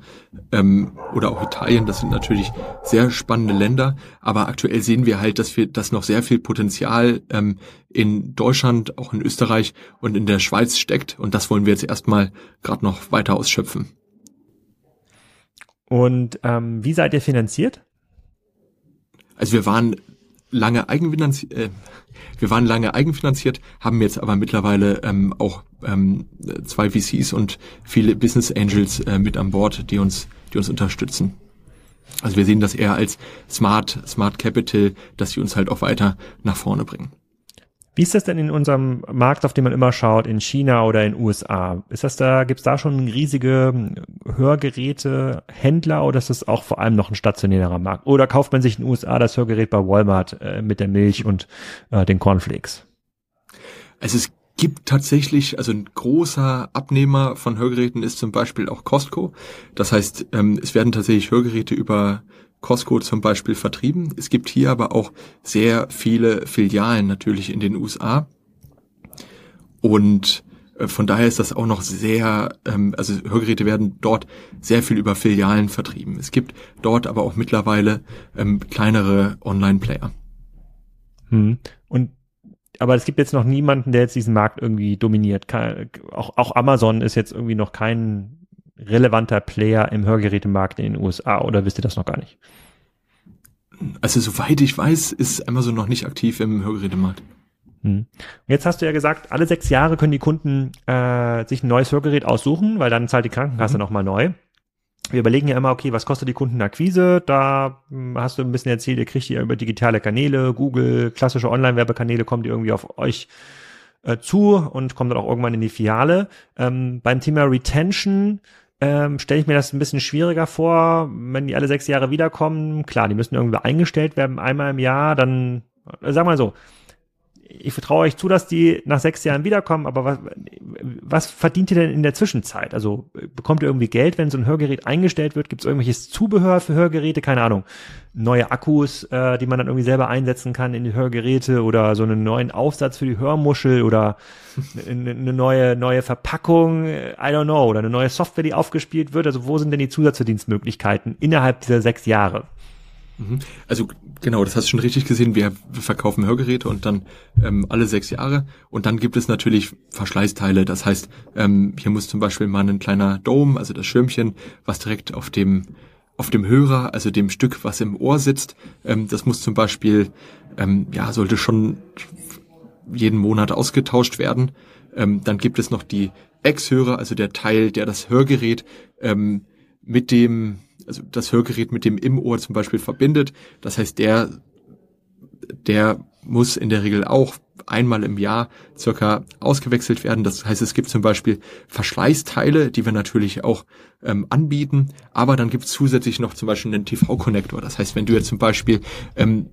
ähm, oder auch Italien, das sind natürlich sehr spannende Länder, aber aktuell sehen wir halt, dass wir, dass noch sehr viel Potenzial ähm, in Deutschland, auch in Österreich und in der Schweiz steckt und das wollen wir jetzt erstmal gerade noch weiter ausschöpfen. Und ähm, wie seid ihr finanziert? Also wir waren lange eigenfinanziert, äh, wir waren lange eigenfinanziert, haben jetzt aber mittlerweile ähm, auch ähm, zwei VCs und viele Business Angels äh, mit an Bord, die uns, die uns unterstützen. Also wir sehen das eher als Smart, Smart Capital, dass sie uns halt auch weiter nach vorne bringen. Wie ist das denn in unserem Markt, auf den man immer schaut, in China oder in USA? Ist das da, gibt's da schon riesige Hörgeräte, Händler oder ist das auch vor allem noch ein stationärer Markt? Oder kauft man sich in den USA das Hörgerät bei Walmart äh, mit der Milch und äh, den Cornflakes? Also es gibt tatsächlich, also ein großer Abnehmer von Hörgeräten ist zum Beispiel auch Costco. Das heißt, ähm, es werden tatsächlich Hörgeräte über Costco zum Beispiel vertrieben. Es gibt hier aber auch sehr viele Filialen natürlich in den USA. Und äh, von daher ist das auch noch sehr, ähm, also Hörgeräte werden dort sehr viel über Filialen vertrieben. Es gibt dort aber auch mittlerweile ähm, kleinere Online-Player. Hm. Und aber es gibt jetzt noch niemanden, der jetzt diesen Markt irgendwie dominiert. Auch, auch Amazon ist jetzt irgendwie noch kein relevanter Player im Hörgerätemarkt in den USA oder wisst ihr das noch gar nicht? Also soweit ich weiß, ist Amazon noch nicht aktiv im Hörgerätemarkt. Hm. Jetzt hast du ja gesagt, alle sechs Jahre können die Kunden äh, sich ein neues Hörgerät aussuchen, weil dann zahlt die Krankenkasse mhm. nochmal neu. Wir überlegen ja immer, okay, was kostet die Kundenakquise? Da hm, hast du ein bisschen erzählt, ihr kriegt die ja über digitale Kanäle, Google, klassische Online-Werbekanäle, kommt die irgendwie auf euch äh, zu und kommt dann auch irgendwann in die Filiale. Ähm, beim Thema Retention ähm, stelle ich mir das ein bisschen schwieriger vor, wenn die alle sechs Jahre wiederkommen. Klar, die müssen irgendwie eingestellt werden einmal im Jahr, dann, äh, sag mal so, ich vertraue euch zu, dass die nach sechs Jahren wiederkommen, aber was, was verdient ihr denn in der Zwischenzeit? Also bekommt ihr irgendwie Geld, wenn so ein Hörgerät eingestellt wird? Gibt es irgendwelches Zubehör für Hörgeräte? Keine Ahnung. Neue Akkus, äh, die man dann irgendwie selber einsetzen kann in die Hörgeräte oder so einen neuen Aufsatz für die Hörmuschel oder eine, neue, neue Verpackung, I don't know, oder eine neue Software, die aufgespielt wird. Also wo sind denn die Zusatzverdienstmöglichkeiten innerhalb dieser sechs Jahre? Mhm. Also genau, das hast du schon richtig gesehen. Wir, verkaufen Hörgeräte und dann ähm, alle sechs Jahre. Und dann gibt es natürlich Verschleißteile. Das heißt, ähm, hier muss zum Beispiel mal ein kleiner Dome, also das Schirmchen, was direkt auf dem auf dem Hörer, also dem Stück, was im Ohr sitzt, ähm, das muss zum Beispiel, ähm, ja, sollte schon jeden Monat ausgetauscht werden. Ähm, dann gibt es noch die Ex-Hörer, also der Teil, der das Hörgerät ähm, mit dem also das Hörgerät mit dem im Ohr zum Beispiel verbindet. Das heißt, der, der muss in der Regel auch einmal im Jahr circa ausgewechselt werden. Das heißt, es gibt zum Beispiel Verschleißteile, die wir natürlich auch ähm, anbieten, aber dann gibt es zusätzlich noch zum Beispiel einen TV-Konnektor. Das heißt, wenn du jetzt zum Beispiel ähm,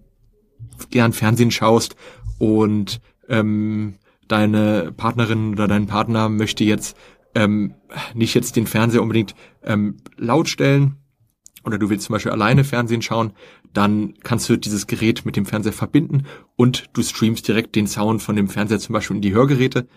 gern Fernsehen schaust und ähm, deine Partnerin oder dein Partner möchte jetzt ähm, nicht jetzt den Fernseher unbedingt ähm, laut stellen, oder du willst zum Beispiel alleine Fernsehen schauen, dann kannst du dieses Gerät mit dem Fernseher verbinden und du streamst direkt den Sound von dem Fernseher zum Beispiel in die Hörgeräte.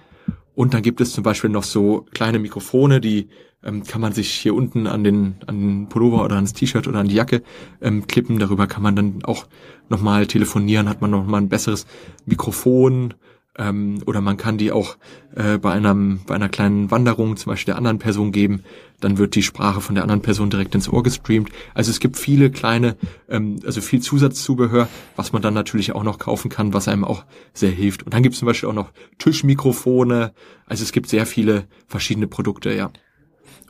Und dann gibt es zum Beispiel noch so kleine Mikrofone, die ähm, kann man sich hier unten an den, an den Pullover oder ans T-Shirt oder an die Jacke ähm, klippen. Darüber kann man dann auch nochmal telefonieren, hat man nochmal ein besseres Mikrofon ähm, oder man kann die auch äh, bei, einem, bei einer kleinen Wanderung zum Beispiel der anderen Person geben. Dann wird die Sprache von der anderen Person direkt ins Ohr gestreamt. Also es gibt viele kleine, ähm, also viel Zusatzzubehör, was man dann natürlich auch noch kaufen kann, was einem auch sehr hilft. Und dann gibt es zum Beispiel auch noch Tischmikrofone. Also es gibt sehr viele verschiedene Produkte, ja.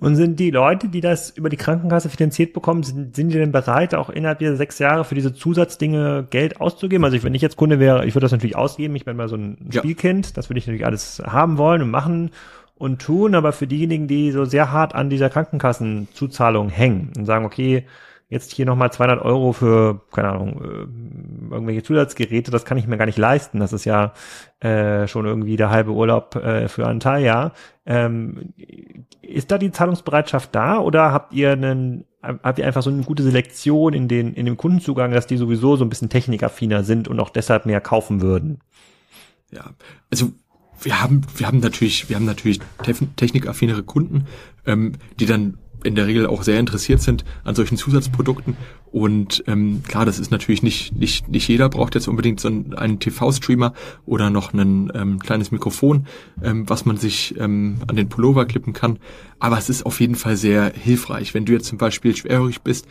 Und sind die Leute, die das über die Krankenkasse finanziert bekommen, sind, sind die denn bereit, auch innerhalb dieser sechs Jahre für diese Zusatzdinge Geld auszugeben? Also ich, wenn ich jetzt Kunde wäre, ich würde das natürlich ausgeben. Ich bin mal so ein ja. Spielkind. Das würde ich natürlich alles haben wollen und machen und tun. Aber für diejenigen, die so sehr hart an dieser Krankenkassenzuzahlung hängen und sagen, okay, jetzt hier nochmal 200 Euro für, keine Ahnung, äh, irgendwelche Zusatzgeräte, das kann ich mir gar nicht leisten. Das ist ja äh, schon irgendwie der halbe Urlaub äh, für ein Teiljahr. Ähm, ist da die Zahlungsbereitschaft da oder habt ihr einen, habt ihr einfach so eine gute Selektion in den, in dem Kundenzugang, dass die sowieso so ein bisschen technikaffiner sind und auch deshalb mehr kaufen würden? Ja, also wir haben, wir haben natürlich, wir haben natürlich technikaffinere Kunden, ähm, die dann in der Regel auch sehr interessiert sind an solchen Zusatzprodukten. Und ähm, klar, das ist natürlich nicht, nicht, nicht jeder braucht jetzt unbedingt so einen, TV-Streamer oder noch ein ähm, kleines Mikrofon, ähm, was man sich ähm, an den Pullover klippen kann. Aber es ist auf jeden Fall sehr hilfreich. Wenn du jetzt zum Beispiel schwerhörig bist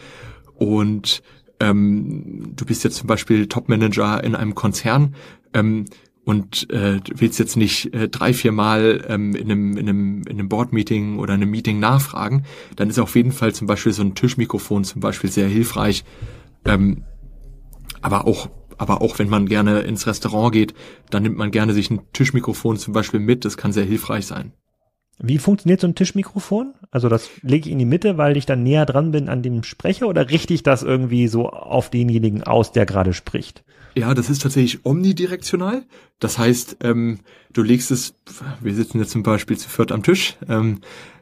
und ähm, du bist jetzt zum Beispiel Topmanager in einem Konzern, ähm, und äh, willst jetzt nicht äh, drei, vier Mal ähm, in einem, in einem, in einem Board-Meeting oder einem Meeting nachfragen, dann ist auf jeden Fall zum Beispiel so ein Tischmikrofon zum Beispiel sehr hilfreich. Ähm, aber auch aber auch wenn man gerne ins Restaurant geht, dann nimmt man gerne sich ein Tischmikrofon zum Beispiel mit. Das kann sehr hilfreich sein. Wie funktioniert so ein Tischmikrofon? Also das lege ich in die Mitte, weil ich dann näher dran bin an dem Sprecher oder richte ich das irgendwie so auf denjenigen aus, der gerade spricht? Ja, das ist tatsächlich omnidirektional. Das heißt, ähm, du legst es, wir sitzen jetzt zum Beispiel zu viert am Tisch, ähm,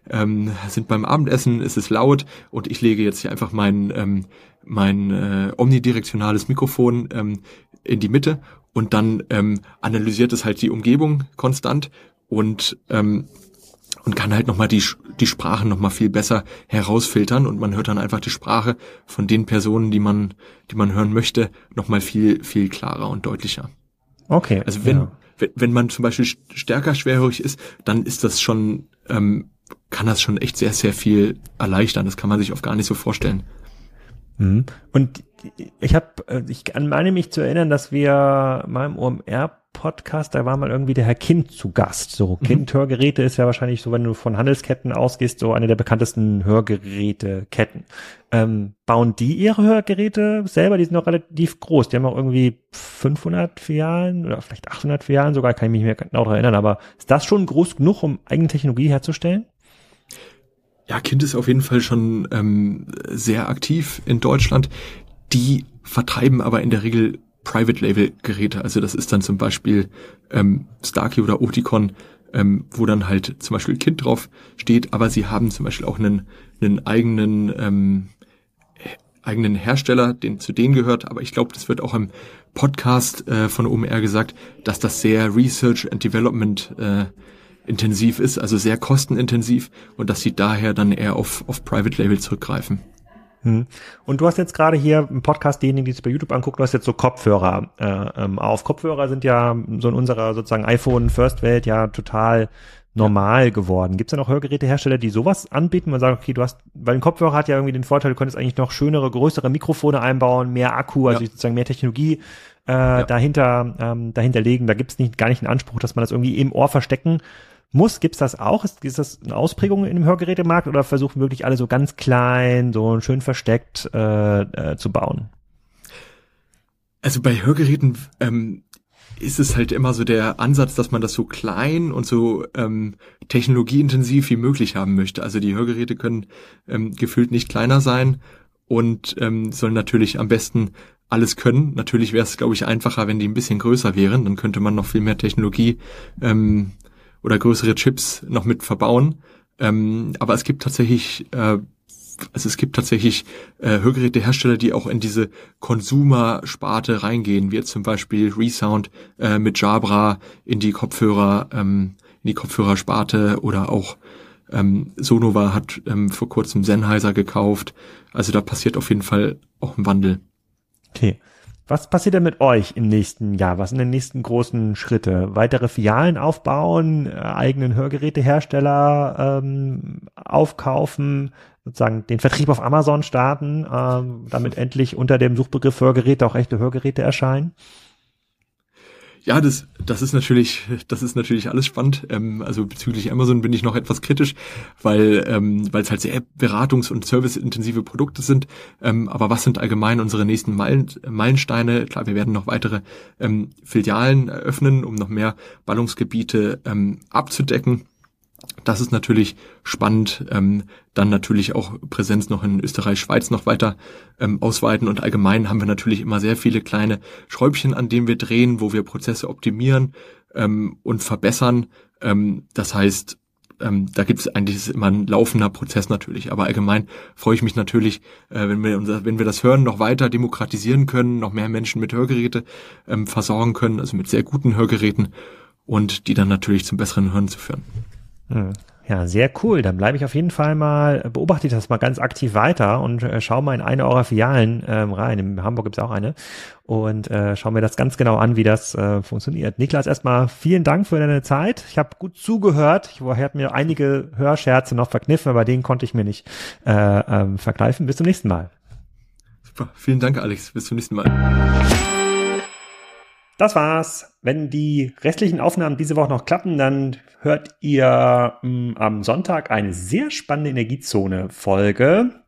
ähm, sind beim Abendessen, ist es laut und ich lege jetzt hier einfach mein, ähm, mein äh, omnidirektionales Mikrofon ähm, in die Mitte und dann ähm, analysiert es halt die Umgebung konstant und ähm, und kann halt nochmal die, die Sprachen nochmal viel besser herausfiltern und man hört dann einfach die Sprache von den Personen, die man, die man hören möchte, nochmal viel, viel klarer und deutlicher. Okay. Also wenn, ja. wenn, wenn man zum Beispiel stärker schwerhörig ist, dann ist das schon, ähm, kann das schon echt sehr, sehr viel erleichtern. Das kann man sich oft gar nicht so vorstellen. Mhm. Und ich habe, äh, ich meine mich zu erinnern, dass wir mal im OMR Podcast, da war mal irgendwie der Herr Kind zu Gast. So, mhm. Kind-Hörgeräte ist ja wahrscheinlich so, wenn du von Handelsketten ausgehst, so eine der bekanntesten Hörgeräteketten. Ähm, bauen die ihre Hörgeräte selber? Die sind noch relativ groß. Die haben auch irgendwie 500 Filialen oder vielleicht 800 Filialen sogar, kann ich mich nicht mehr genau daran erinnern. Aber ist das schon groß genug, um eigene Technologie herzustellen? Ja, Kind ist auf jeden Fall schon ähm, sehr aktiv in Deutschland. Die vertreiben aber in der Regel Private Label Geräte. Also das ist dann zum Beispiel ähm, Starkey oder Oticon, ähm, wo dann halt zum Beispiel Kind drauf steht, aber sie haben zum Beispiel auch einen, einen eigenen ähm, eigenen Hersteller, den zu denen gehört, aber ich glaube, das wird auch im Podcast äh, von OMR gesagt, dass das sehr Research and Development äh, intensiv ist, also sehr kostenintensiv und dass sie daher dann eher auf, auf Private Label zurückgreifen. Hm. Und du hast jetzt gerade hier im Podcast, diejenigen, die es bei YouTube angucken, du hast jetzt so Kopfhörer äh, ähm, auf. Kopfhörer sind ja so in unserer sozusagen iPhone-First-Welt ja total normal geworden. Gibt es denn auch Hörgerätehersteller, die sowas anbieten? Man sagt, okay, du hast, weil ein Kopfhörer hat ja irgendwie den Vorteil, du könntest eigentlich noch schönere, größere Mikrofone einbauen, mehr Akku, also ja. sozusagen mehr Technologie äh, ja. dahinter, ähm, dahinter legen. Da gibt es nicht, gar nicht einen Anspruch, dass man das irgendwie im Ohr verstecken muss. Gibt's das auch? Ist, ist das eine Ausprägung dem Hörgerätemarkt oder versuchen wirklich alle so ganz klein, so schön versteckt äh, äh, zu bauen? Also bei Hörgeräten ähm, ist es halt immer so der Ansatz, dass man das so klein und so ähm, technologieintensiv wie möglich haben möchte. Also die Hörgeräte können ähm, gefühlt nicht kleiner sein und ähm, sollen natürlich am besten alles können. Natürlich wäre es, glaube ich, einfacher, wenn die ein bisschen größer wären. Dann könnte man noch viel mehr Technologie ähm, oder größere Chips noch mit verbauen. Ähm, aber es gibt tatsächlich, äh, also es gibt tatsächlich äh, Hörgerätehersteller, die auch in diese Consumer-Sparte reingehen, wie jetzt zum Beispiel Resound äh, mit Jabra in die Kopfhörer, ähm, in die Kopfhörersparte oder auch ähm, Sonova hat ähm, vor kurzem Sennheiser gekauft. Also da passiert auf jeden Fall auch ein Wandel. Okay. Was passiert denn mit euch im nächsten Jahr? Was sind die nächsten großen Schritte? Weitere Filialen aufbauen, äh, eigenen Hörgerätehersteller ähm, aufkaufen, sozusagen den Vertrieb auf Amazon starten, ähm, damit endlich unter dem Suchbegriff Hörgeräte auch echte Hörgeräte erscheinen? Ja, das, das ist natürlich, das ist natürlich alles spannend. Ähm, also bezüglich Amazon bin ich noch etwas kritisch, weil ähm, weil es halt sehr beratungs- und serviceintensive Produkte sind. Ähm, aber was sind allgemein unsere nächsten Meilen, Meilensteine? Klar, wir werden noch weitere ähm, Filialen eröffnen, um noch mehr Ballungsgebiete ähm, abzudecken. Das ist natürlich spannend. Ähm, dann natürlich auch Präsenz noch in Österreich, Schweiz noch weiter ähm, ausweiten. Und allgemein haben wir natürlich immer sehr viele kleine Schräubchen, an denen wir drehen, wo wir Prozesse optimieren ähm, und verbessern. Ähm, das heißt, ähm, da gibt es eigentlich immer ein laufender Prozess natürlich. Aber allgemein freue ich mich natürlich, äh, wenn wir unser, wenn wir das Hören noch weiter demokratisieren können, noch mehr Menschen mit Hörgeräte ähm, versorgen können, also mit sehr guten Hörgeräten und die dann natürlich zum besseren Hören zu führen. Hm. Ja, sehr cool. Dann bleibe ich auf jeden Fall mal, beobachte ich das mal ganz aktiv weiter und äh, schau mal in eine eurer Filialen ähm, rein. In Hamburg gibt's auch eine. Und äh, schau mir das ganz genau an, wie das äh, funktioniert. Niklas, erstmal vielen Dank für deine Zeit. Ich habe gut zugehört. Ich habe mir einige Hörscherze noch verkniffen, aber den konnte ich mir nicht äh, ähm, verkneifen. Bis zum nächsten Mal. Super. Vielen Dank, Alex. Bis zum nächsten Mal. Das war's. Wenn die restlichen Aufnahmen diese Woche noch klappen, dann hört ihr mh, hm, am Sonntag eine sehr spannende Energiezone-Folge.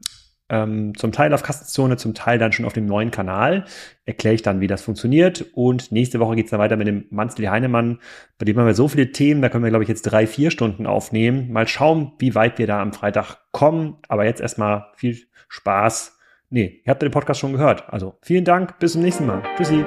Ähm, zum Teil auf Kassenzone, zum Teil dann schon auf dem neuen Kanal. Erkläre ich dann, wie das funktioniert. Und nächste Woche geht's dann weiter mit dem Manzli Heinemann. Bei dem haben wir so viele Themen, da können wir, glaube ich, jetzt drei, vier Stunden aufnehmen. Mal schauen, wie weit wir da am Freitag kommen. Aber jetzt erstmal viel Spaß. Nee, ihr habt den Podcast schon gehört. Also vielen Dank, bis zum nächsten Mal. Tschüssi.